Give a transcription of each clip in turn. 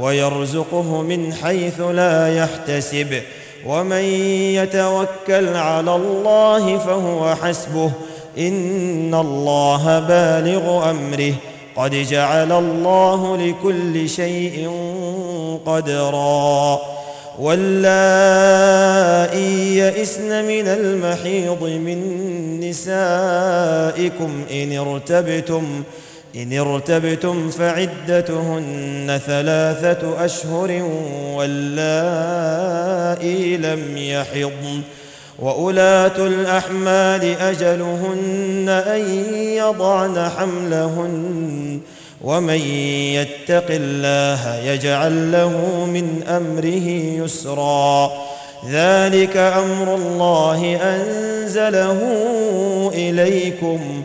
ويرزقه من حيث لا يحتسب. ومن يتوكل على الله فهو حسبه. إن الله بالغ أمره. قد جعل الله لكل شيء قدرا. واللائي يئسن من المحيض من نسائكم إن ارتبتم إن ارتبتم فعدتهن ثلاثة أشهر واللائي لم يحضن واولات الأحمال أجلهن أن يضعن حملهن ومن يتق الله يجعل له من أمره يسرا ذلك أمر الله أنزله إليكم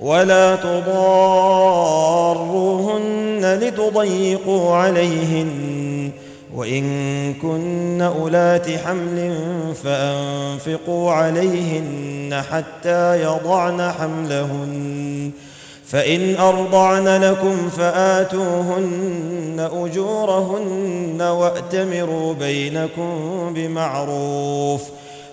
ولا تضاروهن لتضيقوا عليهن. وإن كن أولات حمل فأنفقوا عليهن حتى يضعن حملهن. فإن أرضعن لكم فآتوهن أجورهن وأتمروا بينكم بمعروف.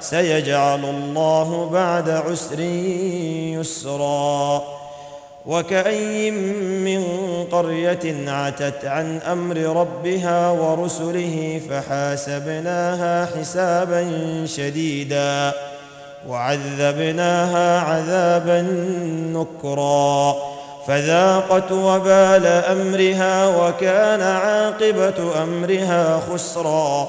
سيجعل الله بعد عسر يسرا. وكأي من قرية عتت عن أمر ربها ورسله فحاسبناها حسابا شديدا وعذبناها عذابا نكرا. فذاقت وبال أمرها وكان عاقبة أمرها خسرا.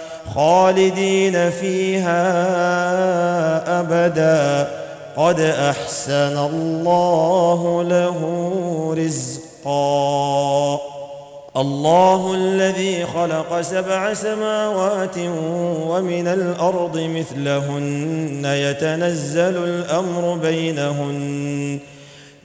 خالدين فيها أبدا. قد أحسن الله له رزقا. الله الذي خلق سبع سماوات ومن الأرض مثلهن. يتنزل الأمر بينهن.